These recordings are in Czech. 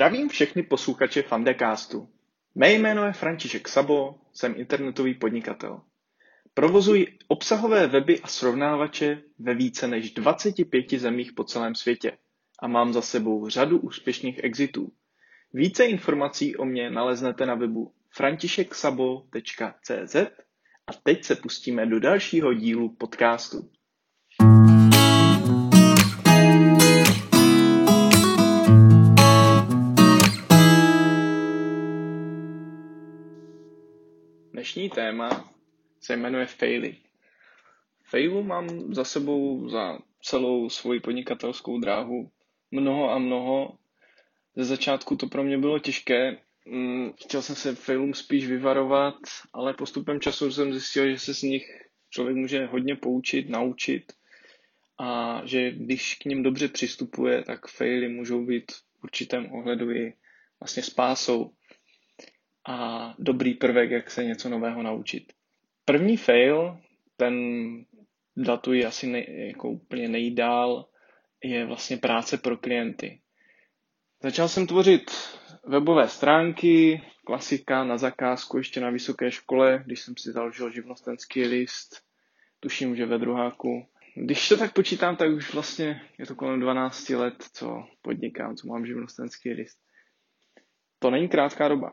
Zdravím všechny posluchače Fandecastu. Mé jméno je František Sabo, jsem internetový podnikatel. Provozuji obsahové weby a srovnávače ve více než 25 zemích po celém světě a mám za sebou řadu úspěšných exitů. Více informací o mě naleznete na webu františeksabo.cz a teď se pustíme do dalšího dílu podcastu. Dnešní téma se jmenuje faily. Failu mám za sebou za celou svoji podnikatelskou dráhu mnoho a mnoho. Ze začátku to pro mě bylo těžké. Mm, chtěl jsem se failům spíš vyvarovat, ale postupem času jsem zjistil, že se z nich člověk může hodně poučit, naučit a že když k ním dobře přistupuje, tak faily můžou být v určitém ohledu i vlastně spásou a dobrý prvek, jak se něco nového naučit. První fail, ten datuji asi nej, jako úplně nejdál, je vlastně práce pro klienty. Začal jsem tvořit webové stránky, klasika na zakázku ještě na vysoké škole, když jsem si založil živnostenský list, tuším, že ve druháku. Když to tak počítám, tak už vlastně je to kolem 12 let, co podnikám, co mám živnostenský list. To není krátká doba.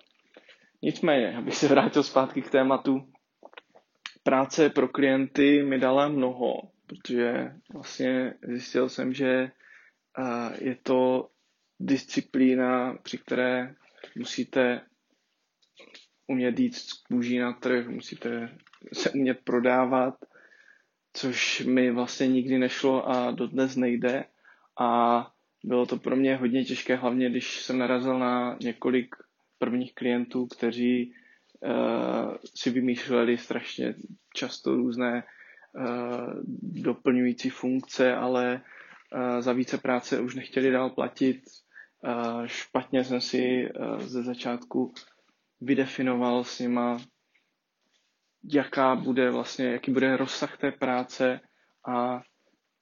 Nicméně, abych se vrátil zpátky k tématu, práce pro klienty mi dala mnoho, protože vlastně zjistil jsem, že je to disciplína, při které musíte umět jít z kůží na trh, musíte se umět prodávat, což mi vlastně nikdy nešlo a dodnes nejde. A bylo to pro mě hodně těžké, hlavně když jsem narazil na několik prvních klientů, kteří uh, si vymýšleli strašně často různé uh, doplňující funkce, ale uh, za více práce už nechtěli dál platit. Uh, špatně jsem si uh, ze začátku vydefinoval s nima, jaká bude vlastně, jaký bude rozsah té práce a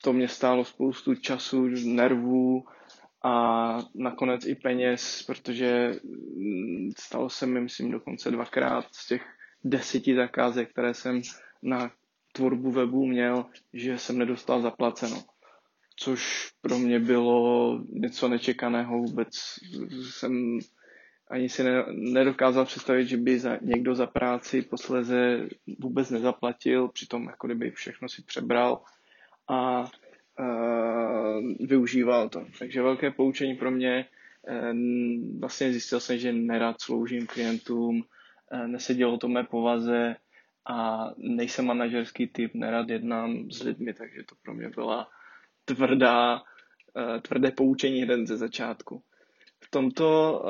to mě stálo spoustu času, nervů, a nakonec i peněz, protože mm, stalo se mi, myslím, dokonce dvakrát z těch deseti zakázek, které jsem na tvorbu webu měl, že jsem nedostal zaplaceno. Což pro mě bylo něco nečekaného vůbec. Jsem ani si nedokázal představit, že by za, někdo za práci posléze vůbec nezaplatil, přitom jako kdyby všechno si přebral. A využíval to. Takže velké poučení pro mě. Vlastně zjistil jsem, že nerad sloužím klientům, nesedělo to mé povaze a nejsem manažerský typ, nerad jednám s lidmi, takže to pro mě byla tvrdá, tvrdé poučení hned ze začátku. V tomto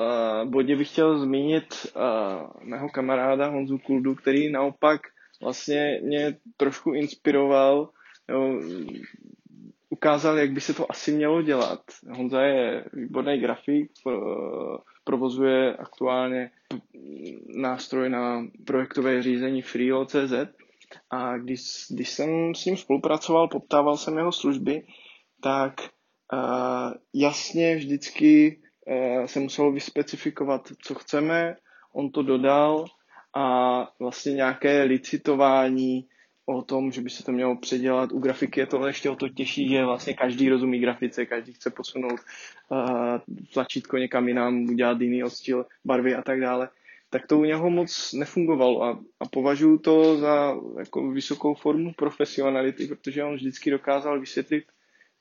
bodě bych chtěl zmínit mého kamaráda Honzu Kuldu, který naopak vlastně mě trošku inspiroval. Jo, ukázal, jak by se to asi mělo dělat. Honza je výborný grafik, provozuje aktuálně nástroj na projektové řízení Freelo.cz a když, když jsem s ním spolupracoval, poptával jsem jeho služby, tak uh, jasně vždycky uh, se muselo vyspecifikovat, co chceme, on to dodal a vlastně nějaké licitování o tom, že by se to mělo předělat. U grafiky je to ještě o to těžší, že vlastně každý rozumí grafice, každý chce posunout uh, tlačítko někam jinam, udělat jiný odstíl barvy a tak dále. Tak to u něho moc nefungovalo a, a považuji to za jako vysokou formu profesionality, protože on vždycky dokázal vysvětlit,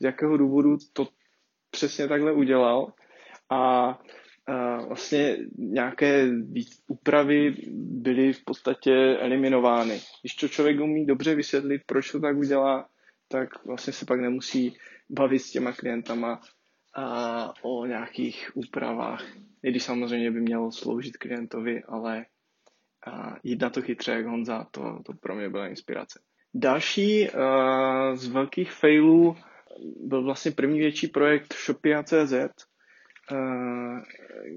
z jakého důvodu to přesně takhle udělal. A vlastně nějaké úpravy byly v podstatě eliminovány. Když to člověk umí dobře vysvětlit, proč to tak udělá, tak vlastně se pak nemusí bavit s těma klientama a o nějakých úpravách. I když samozřejmě by mělo sloužit klientovi, ale a jít na to chytře jak Honza, to, to pro mě byla inspirace. Další uh, z velkých failů byl vlastně první větší projekt Shopia.cz,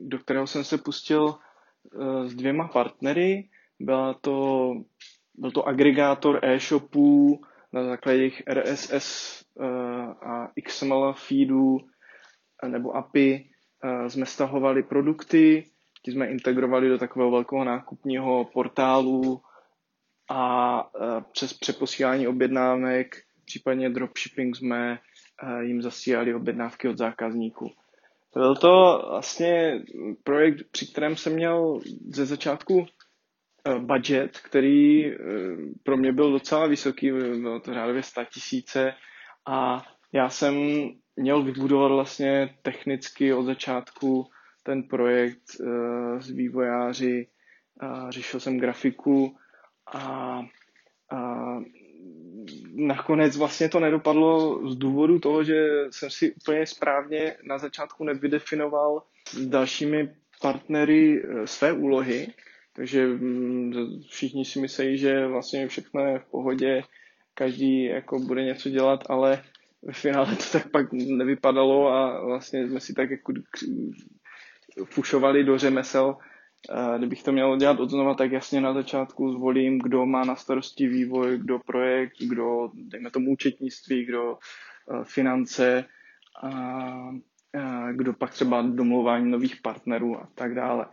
do kterého jsem se pustil eh, s dvěma partnery. Byla to, byl to agregátor e-shopů na základě jejich RSS eh, a XML feedů nebo API jsme stahovali produkty, ti jsme integrovali do takového velkého nákupního portálu a přes přeposílání objednávek, případně dropshipping jsme jim zasílali objednávky od zákazníků. Byl to vlastně projekt, při kterém jsem měl ze začátku eh, budget, který eh, pro mě byl docela vysoký, bylo to řádově 100 tisíce a já jsem měl vybudovat vlastně technicky od začátku ten projekt eh, s vývojáři, řešil jsem grafiku a, a nakonec vlastně to nedopadlo z důvodu toho, že jsem si úplně správně na začátku nevydefinoval s dalšími partnery eh, své úlohy, takže mm, všichni si myslí, že vlastně všechno je v pohodě, každý jako bude něco dělat, ale ve finále to tak pak nevypadalo a vlastně jsme si tak jako fušovali do řemesel, Kdybych to měl dělat odznova, tak jasně na začátku zvolím, kdo má na starosti vývoj, kdo projekt, kdo, dejme tomu, účetnictví, kdo eh, finance, a, kdo pak třeba domluvání nových partnerů a tak dále.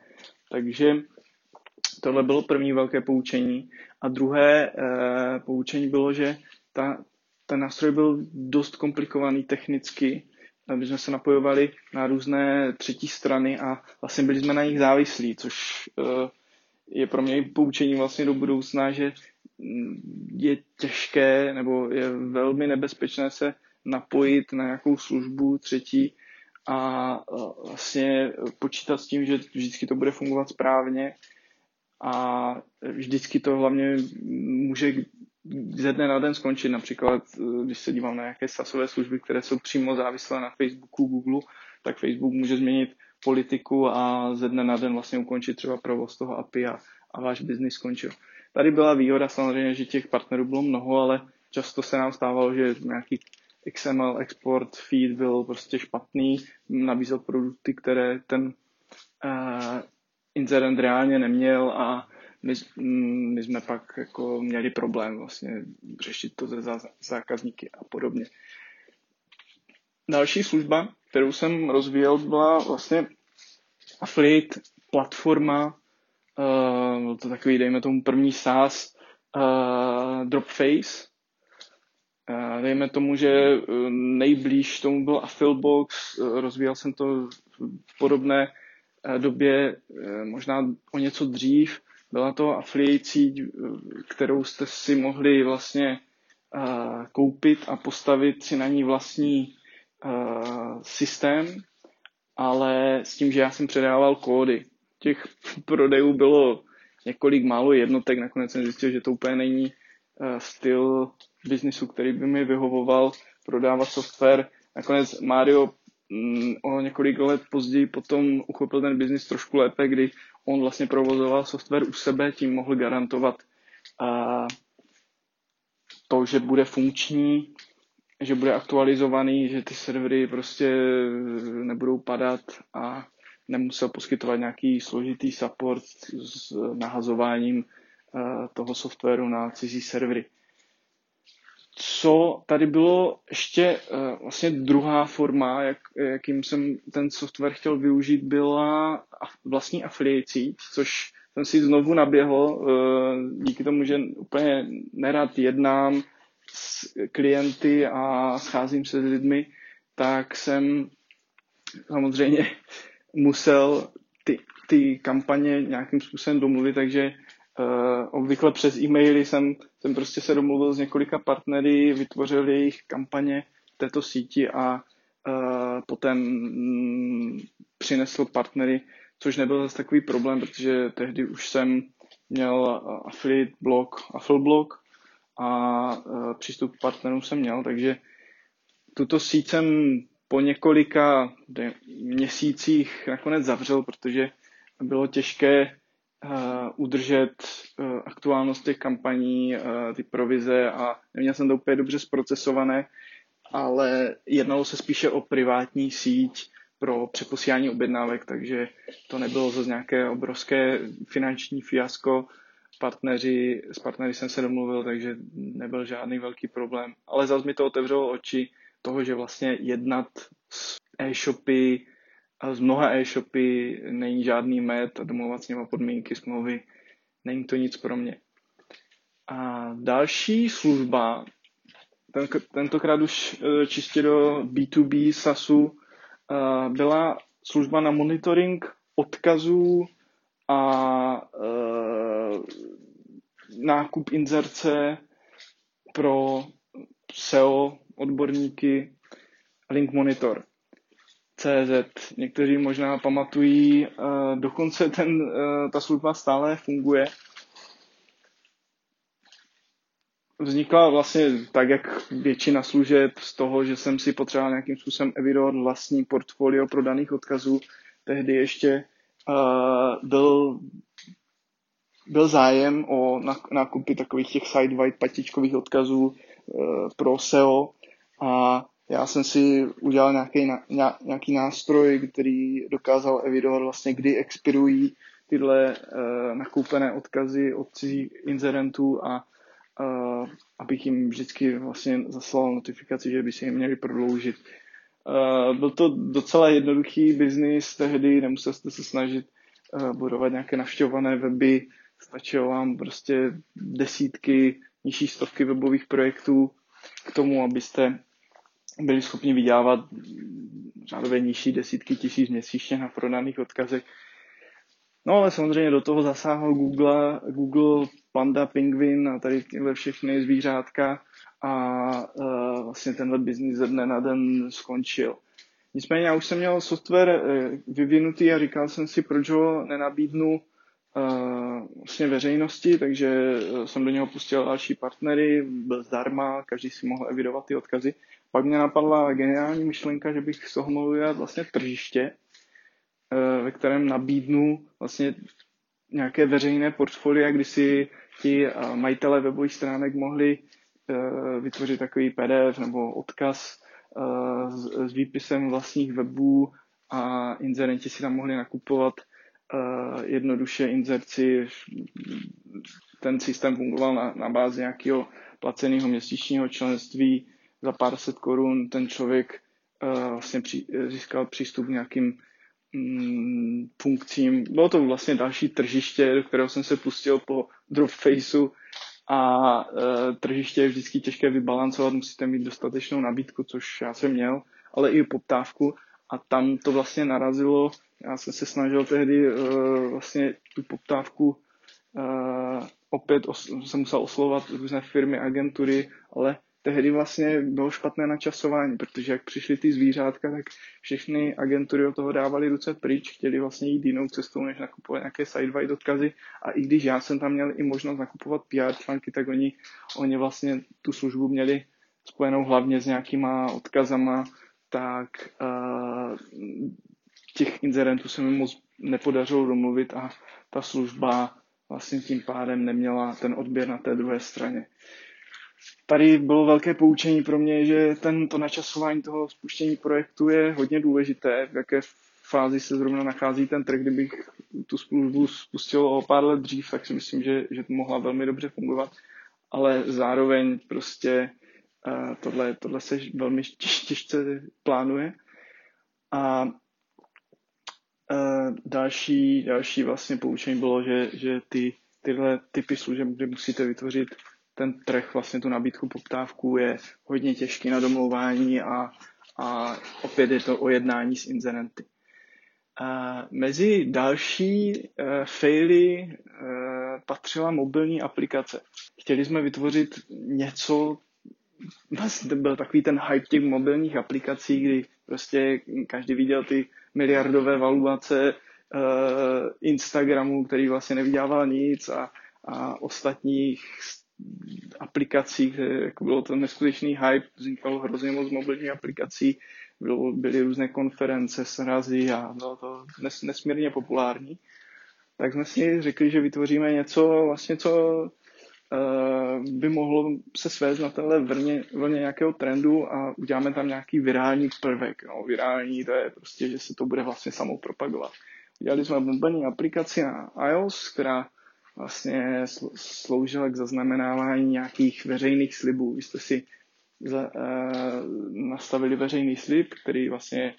Takže tohle bylo první velké poučení. A druhé eh, poučení bylo, že ta, ten nástroj byl dost komplikovaný technicky aby jsme se napojovali na různé třetí strany a vlastně byli jsme na nich závislí, což eh, je pro mě i poučení vlastně do budoucna, že mm, je těžké nebo je velmi nebezpečné se napojit na nějakou službu třetí a eh, vlastně počítat s tím, že vždycky to bude fungovat správně. A vždycky to hlavně může ze dne na den skončit. Například, eh, když se dívám na nějaké sasové služby, které jsou přímo závislé na Facebooku, Google, tak Facebook může změnit politiku a ze dne na den vlastně ukončit třeba provoz toho API a, a váš biznis skončil. Tady byla výhoda samozřejmě, že těch partnerů bylo mnoho, ale často se nám stávalo, že nějaký XML export feed byl prostě špatný, nabízel produkty, které ten uh, inzerent reálně neměl a my, my jsme pak jako měli problém vlastně řešit to ze zákazníky a podobně. Další služba, kterou jsem rozvíjel, byla vlastně affiliate platforma, uh, byl to takový, dejme tomu, první SaaS uh, Dropface. Uh, dejme tomu, že nejblíž tomu byl Affilbox, uh, rozvíjel jsem to v podobné době, možná o něco dřív, byla to afiliací, kterou jste si mohli vlastně uh, koupit a postavit si na ní vlastní uh, systém, ale s tím, že já jsem předával kódy. Těch prodejů bylo několik málo jednotek, nakonec jsem zjistil, že to úplně není uh, styl biznisu, který by mi vyhovoval prodávat software. Nakonec Mario o několik let později potom uchopil ten biznis trošku lépe, kdy on vlastně provozoval software u sebe, tím mohl garantovat a, to, že bude funkční, že bude aktualizovaný, že ty servery prostě nebudou padat a nemusel poskytovat nějaký složitý support s nahazováním toho softwaru na cizí servery. Co tady bylo ještě vlastně druhá forma, jak, jakým jsem ten software chtěl využít, byla vlastní afiliací, což jsem si znovu naběhl eh, díky tomu, že úplně nerad jednám s klienty a scházím se s lidmi, tak jsem samozřejmě musel ty, ty kampaně nějakým způsobem domluvit, takže uh, obvykle přes e-maily jsem, jsem prostě se domluvil s několika partnery, vytvořil jejich kampaně v této síti a uh, potom mm, přinesl partnery což nebyl zase takový problém, protože tehdy už jsem měl affiliate blog, affiliate a e, přístup k partnerům jsem měl, takže tuto síť jsem po několika měsících nakonec zavřel, protože bylo těžké uh, udržet uh, aktuálnost těch kampaní, uh, ty provize a neměl jsem to úplně dobře zprocesované, ale jednalo se spíše o privátní síť, pro přeposílání objednávek, takže to nebylo zase nějaké obrovské finanční fiasko. Partneři, s partnery jsem se domluvil, takže nebyl žádný velký problém. Ale zase mi to otevřelo oči toho, že vlastně jednat s e-shopy z mnoha e-shopy není žádný med a domluvat s nimi podmínky smlouvy. Není to nic pro mě. A další služba, ten, tentokrát už e, čistě do B2B SASu, e, byla služba na monitoring odkazů a e, nákup inzerce pro SEO odborníky Link Monitor. CZ. Někteří možná pamatují, uh, dokonce ten, uh, ta služba stále funguje. Vznikla vlastně tak, jak většina služeb z toho, že jsem si potřeboval nějakým způsobem evidovat vlastní portfolio prodaných odkazů. Tehdy ještě uh, byl, byl zájem o nákupy takových těch side-wide patičkových odkazů uh, pro SEO a já jsem si udělal nějaký, nějaký nástroj, který dokázal evidovat vlastně, kdy expirují tyhle uh, nakoupené odkazy od cizích inzerentů a uh, abych jim vždycky vlastně zaslal notifikaci, že by si je měli prodloužit. Uh, byl to docela jednoduchý biznis tehdy, nemusel jste se snažit uh, budovat nějaké navštěvované weby, stačilo vám prostě desítky, nižší stovky webových projektů k tomu, abyste byli schopni vydělávat řádově nižší desítky tisíc měsíčně na prodaných odkazech. No ale samozřejmě do toho zasáhl Google, Google Panda, Penguin a tady tyhle všechny zvířátka a uh, vlastně tenhle biznis ze dne na den skončil. Nicméně já už jsem měl software uh, vyvinutý a říkal jsem si, proč ho nenabídnu vlastně veřejnosti, takže jsem do něho pustil další partnery, byl zdarma, každý si mohl evidovat ty odkazy. Pak mě napadla geniální myšlenka, že bych z toho mohl udělat vlastně tržiště, eh, ve kterém nabídnu vlastně nějaké veřejné portfolia, kdy si ti eh, majitele webových stránek mohli eh, vytvořit takový PDF nebo odkaz s výpisem vlastních webů a inzerenti si tam mohli nakupovat jednoduše inzerci. Ten systém fungoval na, na bázi nějakého placeného měsíčního členství za pár set korun ten člověk vlastně při, získal přístup k nějakým mm, funkcím. Bylo to vlastně další tržiště, do kterého jsem se pustil po Dropfaceu a uh, tržiště je vždycky těžké vybalancovat, musíte mít dostatečnou nabídku, což já jsem měl, ale i poptávku a tam to vlastně narazilo. Já jsem se snažil tehdy uh, vlastně tu poptávku uh, opět os- jsem musel oslovat různé firmy, agentury, ale tehdy vlastně bylo špatné načasování, protože jak přišly ty zvířátka, tak všechny agentury od toho dávali ruce pryč, chtěli vlastně jít jinou cestou, než nakupovat nějaké sidewide odkazy. A i když já jsem tam měl i možnost nakupovat PR články, tak oni, oni vlastně tu službu měli spojenou hlavně s nějakýma odkazama, tak uh, těch inzerentů se mi moc nepodařilo domluvit a ta služba vlastně tím pádem neměla ten odběr na té druhé straně tady bylo velké poučení pro mě, že ten, to načasování toho spuštění projektu je hodně důležité, v jaké fázi se zrovna nachází ten trh. Kdybych tu službu spustil o pár let dřív, tak si myslím, že, že to mohla velmi dobře fungovat, ale zároveň prostě uh, tohle, tohle se velmi těžce plánuje. A uh, další, další vlastně poučení bylo, že, že ty, tyhle typy služeb, kde musíte vytvořit ten trh, vlastně tu nabídku poptávku je hodně těžký na domlouvání a, a opět je to o jednání s inzerenty. A mezi další uh, faily uh, patřila mobilní aplikace. Chtěli jsme vytvořit něco, vlastně to byl takový ten hype těch mobilních aplikací, kdy prostě každý viděl ty miliardové valuace uh, Instagramu, který vlastně nevydělával nic a, a ostatních aplikací, kde jako bylo to neskutečný hype, vznikalo hrozně moc mobilních aplikací, bylo, byly různé konference, srazy a bylo to nes, nesmírně populární. Tak jsme si řekli, že vytvoříme něco, vlastně, co by mohlo se svést na téhle vlně, vlně nějakého trendu a uděláme tam nějaký virální prvek. No, virální to je prostě, že se to bude vlastně samou propagovat. Udělali jsme mobilní aplikaci na iOS, která vlastně sloužila k zaznamenávání nějakých veřejných slibů. Vy jste si za, uh, nastavili veřejný slib, který vlastně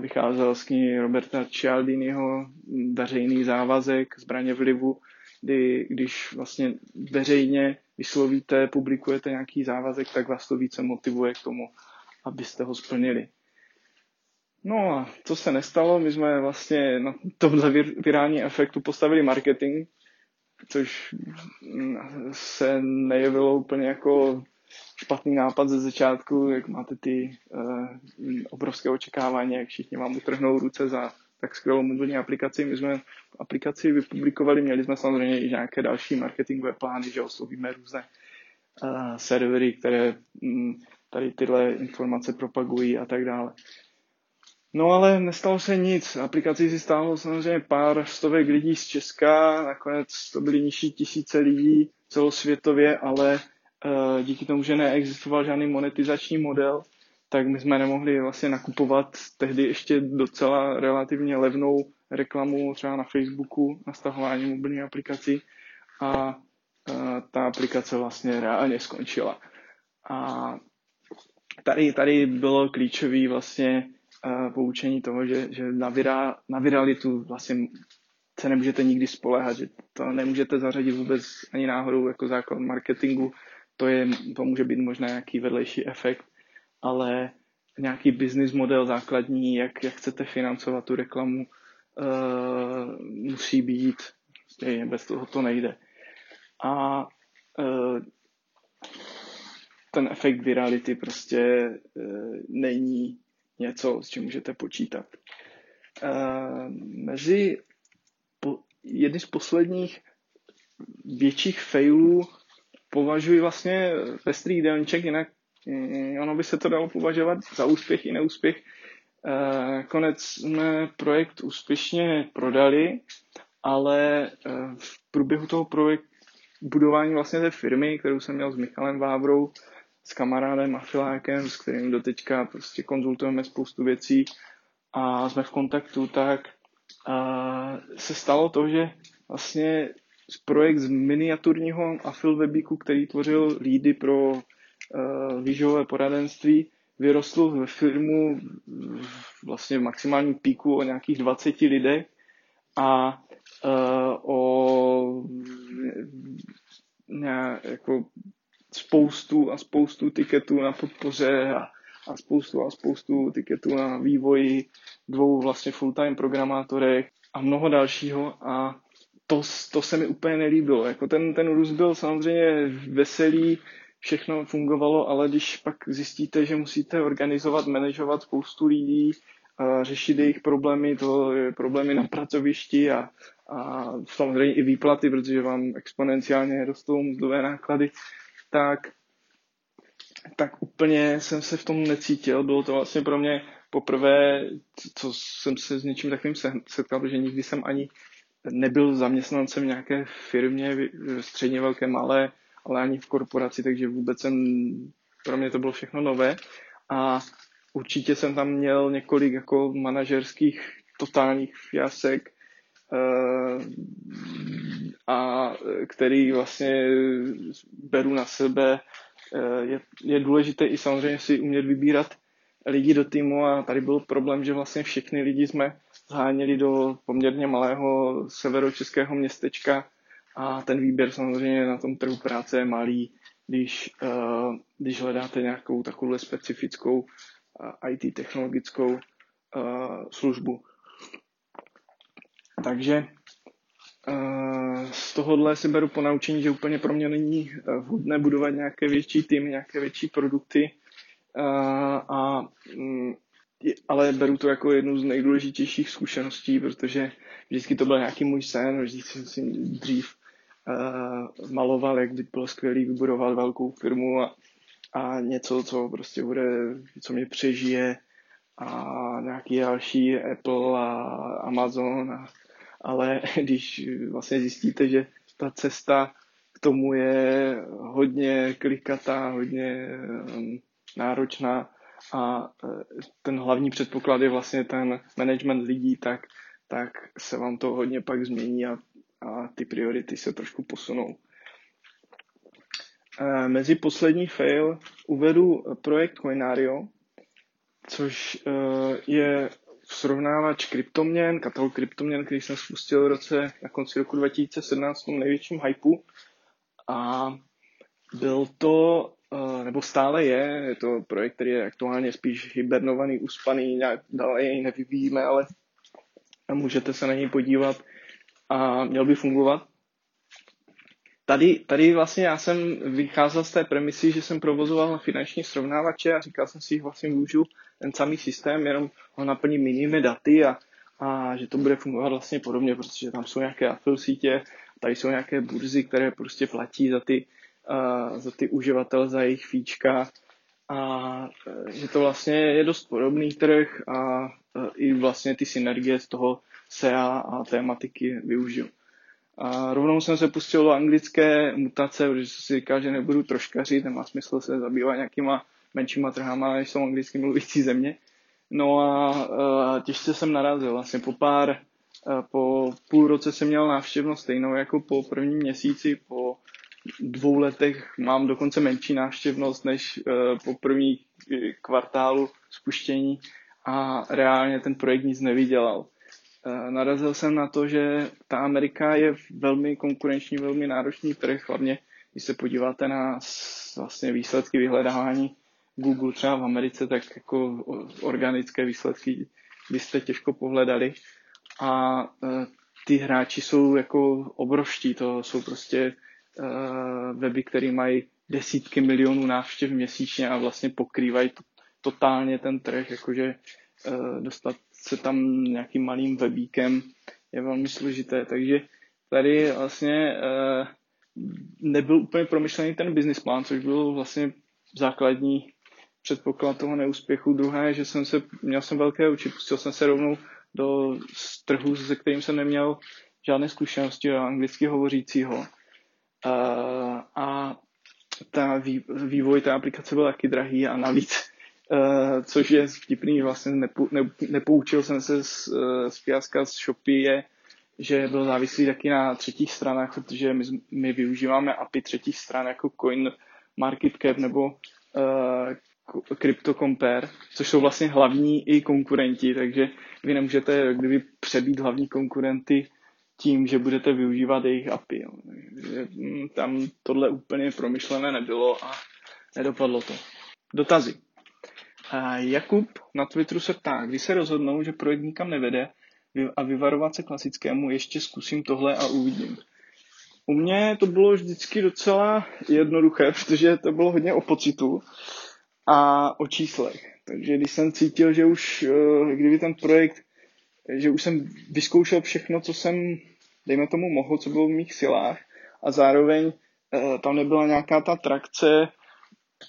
vycházel z knihy Roberta Cialdiniho Veřejný závazek, zbraně vlivu, kdy když vlastně veřejně vyslovíte, publikujete nějaký závazek, tak vás to více motivuje k tomu, abyste ho splnili. No a co se nestalo, my jsme vlastně na tomhle virální efektu postavili marketing, což se nejevilo úplně jako špatný nápad ze začátku, jak máte ty uh, obrovské očekávání, jak všichni vám utrhnou ruce za tak skvělou mobilní aplikaci. My jsme aplikaci vypublikovali, měli jsme samozřejmě i nějaké další marketingové plány, že oslovíme různé uh, servery, které um, tady tyhle informace propagují a tak dále. No ale nestalo se nic. Aplikaci si stálo samozřejmě pár stovek lidí z Česka, nakonec to byly nižší tisíce lidí celosvětově, ale uh, díky tomu, že neexistoval žádný monetizační model, tak my jsme nemohli vlastně nakupovat tehdy ještě docela relativně levnou reklamu třeba na Facebooku na stahování mobilní aplikací a uh, ta aplikace vlastně reálně skončila. A tady, tady bylo klíčový vlastně poučení toho, že, že na, vira, na viralitu vlastně se nemůžete nikdy spolehat, že to nemůžete zařadit vůbec ani náhodou jako základ marketingu, to, je, to může být možná nějaký vedlejší efekt, ale nějaký business model základní, jak, jak chcete financovat tu reklamu, uh, musí být, stejně bez toho to nejde. A uh, ten efekt virality prostě uh, není něco, s čím můžete počítat. Mezi po, jedny z posledních větších failů považuji vlastně pestrý jídelníček, jinak ono by se to dalo považovat za úspěch i neúspěch. Uh, konec jsme projekt úspěšně prodali, ale uh, v průběhu toho projektu budování vlastně té firmy, kterou jsem měl s Michalem Vávrou, s kamarádem a filákem, s kterým doteďka prostě konzultujeme spoustu věcí a jsme v kontaktu, tak a se stalo to, že vlastně projekt z miniaturního afil webíku, který tvořil lídy pro výživové poradenství, vyrostl ve firmu vlastně v maximálním píku o nějakých 20 lidech a uh, o nějak, jako spoustu a spoustu tiketů na podpoře a, a spoustu a spoustu tiketů na vývoji dvou vlastně full-time programátorech a mnoho dalšího a to, to se mi úplně nelíbilo. Jako ten, ten růst byl samozřejmě veselý, všechno fungovalo, ale když pak zjistíte, že musíte organizovat, manažovat spoustu lidí, a řešit jejich problémy, to je problémy na pracovišti a, a samozřejmě i výplaty, protože vám exponenciálně rostou mzdové náklady, tak, tak úplně jsem se v tom necítil. Bylo to vlastně pro mě poprvé, co jsem se s něčím takovým setkal, protože nikdy jsem ani nebyl zaměstnancem nějaké firmě, středně velké, malé, ale ani v korporaci, takže vůbec jsem, pro mě to bylo všechno nové a určitě jsem tam měl několik jako manažerských totálních fiasek, Eh, a který vlastně beru na sebe. Eh, je, je důležité i samozřejmě si umět vybírat lidi do týmu a tady byl problém, že vlastně všechny lidi jsme zháněli do poměrně malého severočeského městečka a ten výběr samozřejmě na tom trhu práce je malý, když, uh, když hledáte nějakou takovou specifickou uh, IT technologickou uh, službu. Takže z tohohle si beru po naučení, že úplně pro mě není eh, vhodné budovat nějaké větší týmy, nějaké větší produkty, a, um, ale beru to jako jednu z nejdůležitějších zkušeností, protože vždycky to byl nějaký můj sen, vždycky jsem si dřív uh, maloval, jak by bylo skvělý vybudovat velkou firmu a, a něco, co prostě bude, co mě přežije a nějaký další Apple a Amazon a ale když vlastně zjistíte, že ta cesta k tomu je hodně klikatá, hodně um, náročná a uh, ten hlavní předpoklad je vlastně ten management lidí, tak, tak se vám to hodně pak změní a, a ty priority se trošku posunou. Uh, mezi poslední fail uvedu projekt Coinario, což uh, je srovnávač kryptoměn, katalog kryptoměn, který jsem spustil v roce na konci roku 2017 v tom největším hypeu. A byl to, eh, nebo stále je, je to projekt, který je aktuálně spíš hibernovaný, uspaný, nějak dále jej nevyvíjíme, ale můžete se na něj podívat a měl by fungovat. Tady, tady vlastně já jsem vycházel z té premisy, že jsem provozoval finanční srovnávače a říkal jsem si, že vlastně využiju ten samý systém, jenom ho naplním jinými daty a, a že to bude fungovat vlastně podobně, protože tam jsou nějaké Apple sítě, tady jsou nějaké burzy, které prostě platí za ty, uh, za ty uživatele, za jejich fíčka a uh, že to vlastně je dost podobný trh a uh, i vlastně ty synergie z toho SEA a tématiky využiju. A rovnou jsem se pustil do anglické mutace, protože jsem si říkal, že nebudu troškařit, nemá smysl se zabývat nějakýma menšíma trhama, než jsou anglicky mluvící země. No a uh, těžce jsem narazil. Vlastně po pár, uh, po půl roce jsem měl návštěvnost stejnou jako po prvním měsíci, po dvou letech mám dokonce menší návštěvnost než uh, po první kvartálu spuštění a reálně ten projekt nic nevydělal. Eh, narazil jsem na to, že ta Amerika je velmi konkurenční, velmi náročný trh, hlavně když se podíváte na vlastně výsledky vyhledávání Google třeba v Americe, tak jako organické výsledky byste těžko pohledali. A eh, ty hráči jsou jako obrovští, to jsou prostě eh, weby, které mají desítky milionů návštěv měsíčně a vlastně pokrývají totálně ten trh, jakože dostat se tam nějakým malým webíkem je velmi složité. Takže tady vlastně uh, nebyl úplně promyšlený ten business plán, což byl vlastně základní předpoklad toho neúspěchu. Druhé, že jsem se, měl jsem velké oči, pustil jsem se rovnou do trhu, se kterým jsem neměl žádné zkušenosti anglicky hovořícího. Uh, a ta vývoj té aplikace byl taky drahý a navíc Uh, což je vtipný, vlastně nepo, ne, nepoučil jsem se z, uh, z fiaska z Shopee, je, že byl závislý taky na třetích stranách, protože my, my využíváme API třetích stran jako Coin Market Cap nebo uh, Crypto Compare, což jsou vlastně hlavní i konkurenti, takže vy nemůžete kdyby přebít hlavní konkurenty tím, že budete využívat jejich API. Jo. Takže, hm, tam tohle úplně promyšlené nebylo a nedopadlo to. Dotazy. Jakub na Twitteru se ptá, kdy se rozhodnou, že projekt nikam nevede a vyvarovat se klasickému, ještě zkusím tohle a uvidím. U mě to bylo vždycky docela jednoduché, protože to bylo hodně o pocitu a o číslech. Takže když jsem cítil, že už, eh, kdyby ten projekt, že už jsem vyzkoušel všechno, co jsem, dejme tomu, mohl, co bylo v mých silách a zároveň eh, tam nebyla nějaká ta trakce,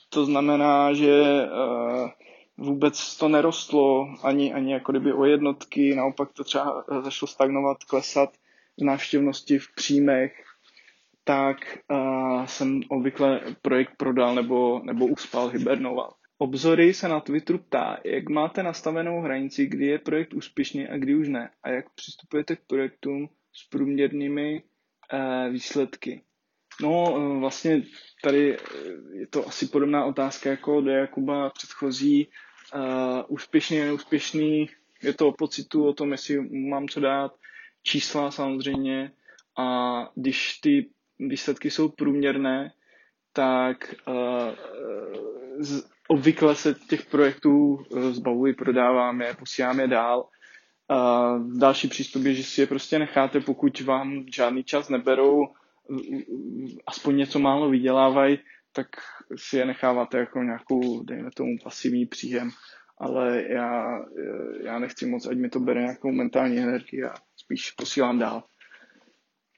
to znamená, že eh, vůbec to nerostlo ani, ani jako kdyby o jednotky, naopak to třeba začalo stagnovat, klesat v návštěvnosti, v příjmech, tak uh, jsem obvykle projekt prodal nebo, nebo uspal, hibernoval. Obzory se na Twitteru ptá, jak máte nastavenou hranici, kdy je projekt úspěšný a kdy už ne, a jak přistupujete k projektům s průměrnými uh, výsledky. No, uh, vlastně tady je to asi podobná otázka jako do Jakuba předchozí uh, úspěšný, neúspěšný, je to o pocitu, o tom, jestli mám co dát, čísla samozřejmě a když ty výsledky jsou průměrné, tak uh, z, obvykle se těch projektů zbavuji, prodávám je, posílám je dál. Uh, další přístup je, že si je prostě necháte, pokud vám žádný čas neberou, aspoň něco málo vydělávají, tak si je necháváte jako nějakou, dejme tomu, pasivní příjem, ale já, já nechci moc, ať mi to bere nějakou mentální energii a spíš posílám dál.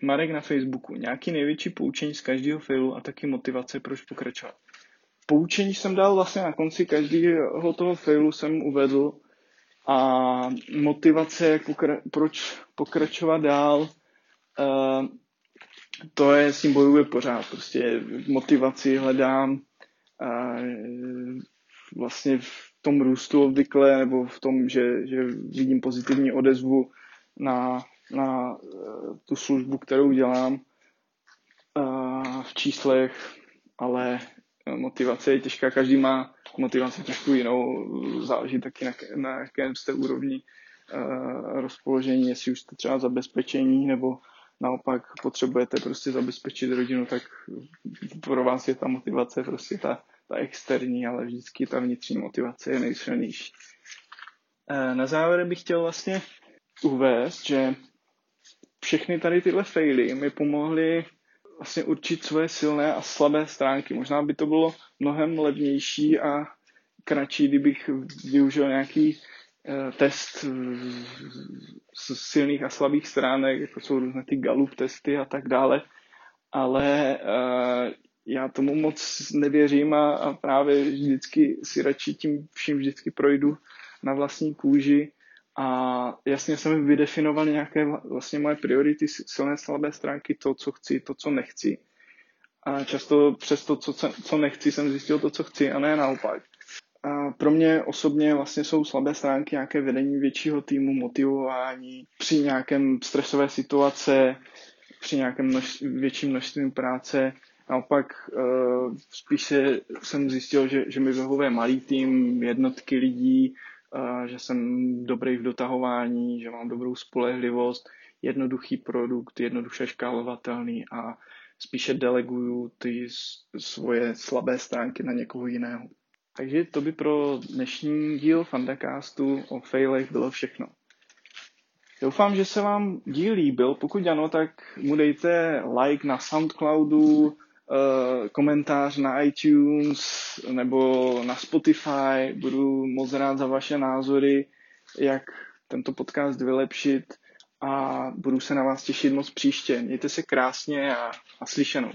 Marek na Facebooku. Nějaký největší poučení z každého failu a taky motivace, proč pokračovat. Poučení jsem dal vlastně na konci každého toho failu jsem uvedl a motivace, pokra- proč pokračovat dál, uh, to je, s tím bojuje pořád. Prostě motivaci hledám a vlastně v tom růstu obvykle, nebo v tom, že, že vidím pozitivní odezvu na, na eh, tu službu, kterou dělám v číslech, ale motivace je těžká, každý má motivaci trošku jinou, záleží taky na, na jakém jste úrovni uh, rozpoložení, jestli už jste třeba zabezpečení, nebo naopak potřebujete prostě zabezpečit rodinu, tak pro vás je ta motivace prostě ta, ta externí, ale vždycky ta vnitřní motivace je nejsilnější. Uh, na závěr bych chtěl vlastně uvést, že všechny tady tyhle faily mi pomohly vlastně určit svoje silné a slabé stránky. Možná by to bylo mnohem levnější a kratší, kdybych využil nějaký uh, test silných a slabých stránek, jako jsou různé ty Gallup testy a tak dále, ale uh, já tomu moc nevěřím a, a právě vždycky si radši tím vším vždycky projdu na vlastní kůži a jasně jsem vydefinoval nějaké vlastně moje priority, silné, slabé stránky, to, co chci, to, co nechci. A často přes to, co, co nechci, jsem zjistil to, co chci a ne naopak. A pro mě osobně vlastně jsou slabé stránky nějaké vedení většího týmu, motivování při nějakém stresové situace, při nějakém množ, větším množství práce. Naopak uh, spíše jsem zjistil, že, že mi vyhovuje malý tým, jednotky lidí, že jsem dobrý v dotahování, že mám dobrou spolehlivost, jednoduchý produkt, jednoduše škálovatelný a spíše deleguju ty svoje slabé stránky na někoho jiného. Takže to by pro dnešní díl Fandacastu o failech bylo všechno. Doufám, že se vám díl líbil. Pokud ano, tak mu dejte like na Soundcloudu, Eh, komentář na iTunes nebo na Spotify. Budu moc rád za vaše názory, jak tento podcast vylepšit a budu se na vás těšit moc příště. Mějte se krásně a, a slyšenou.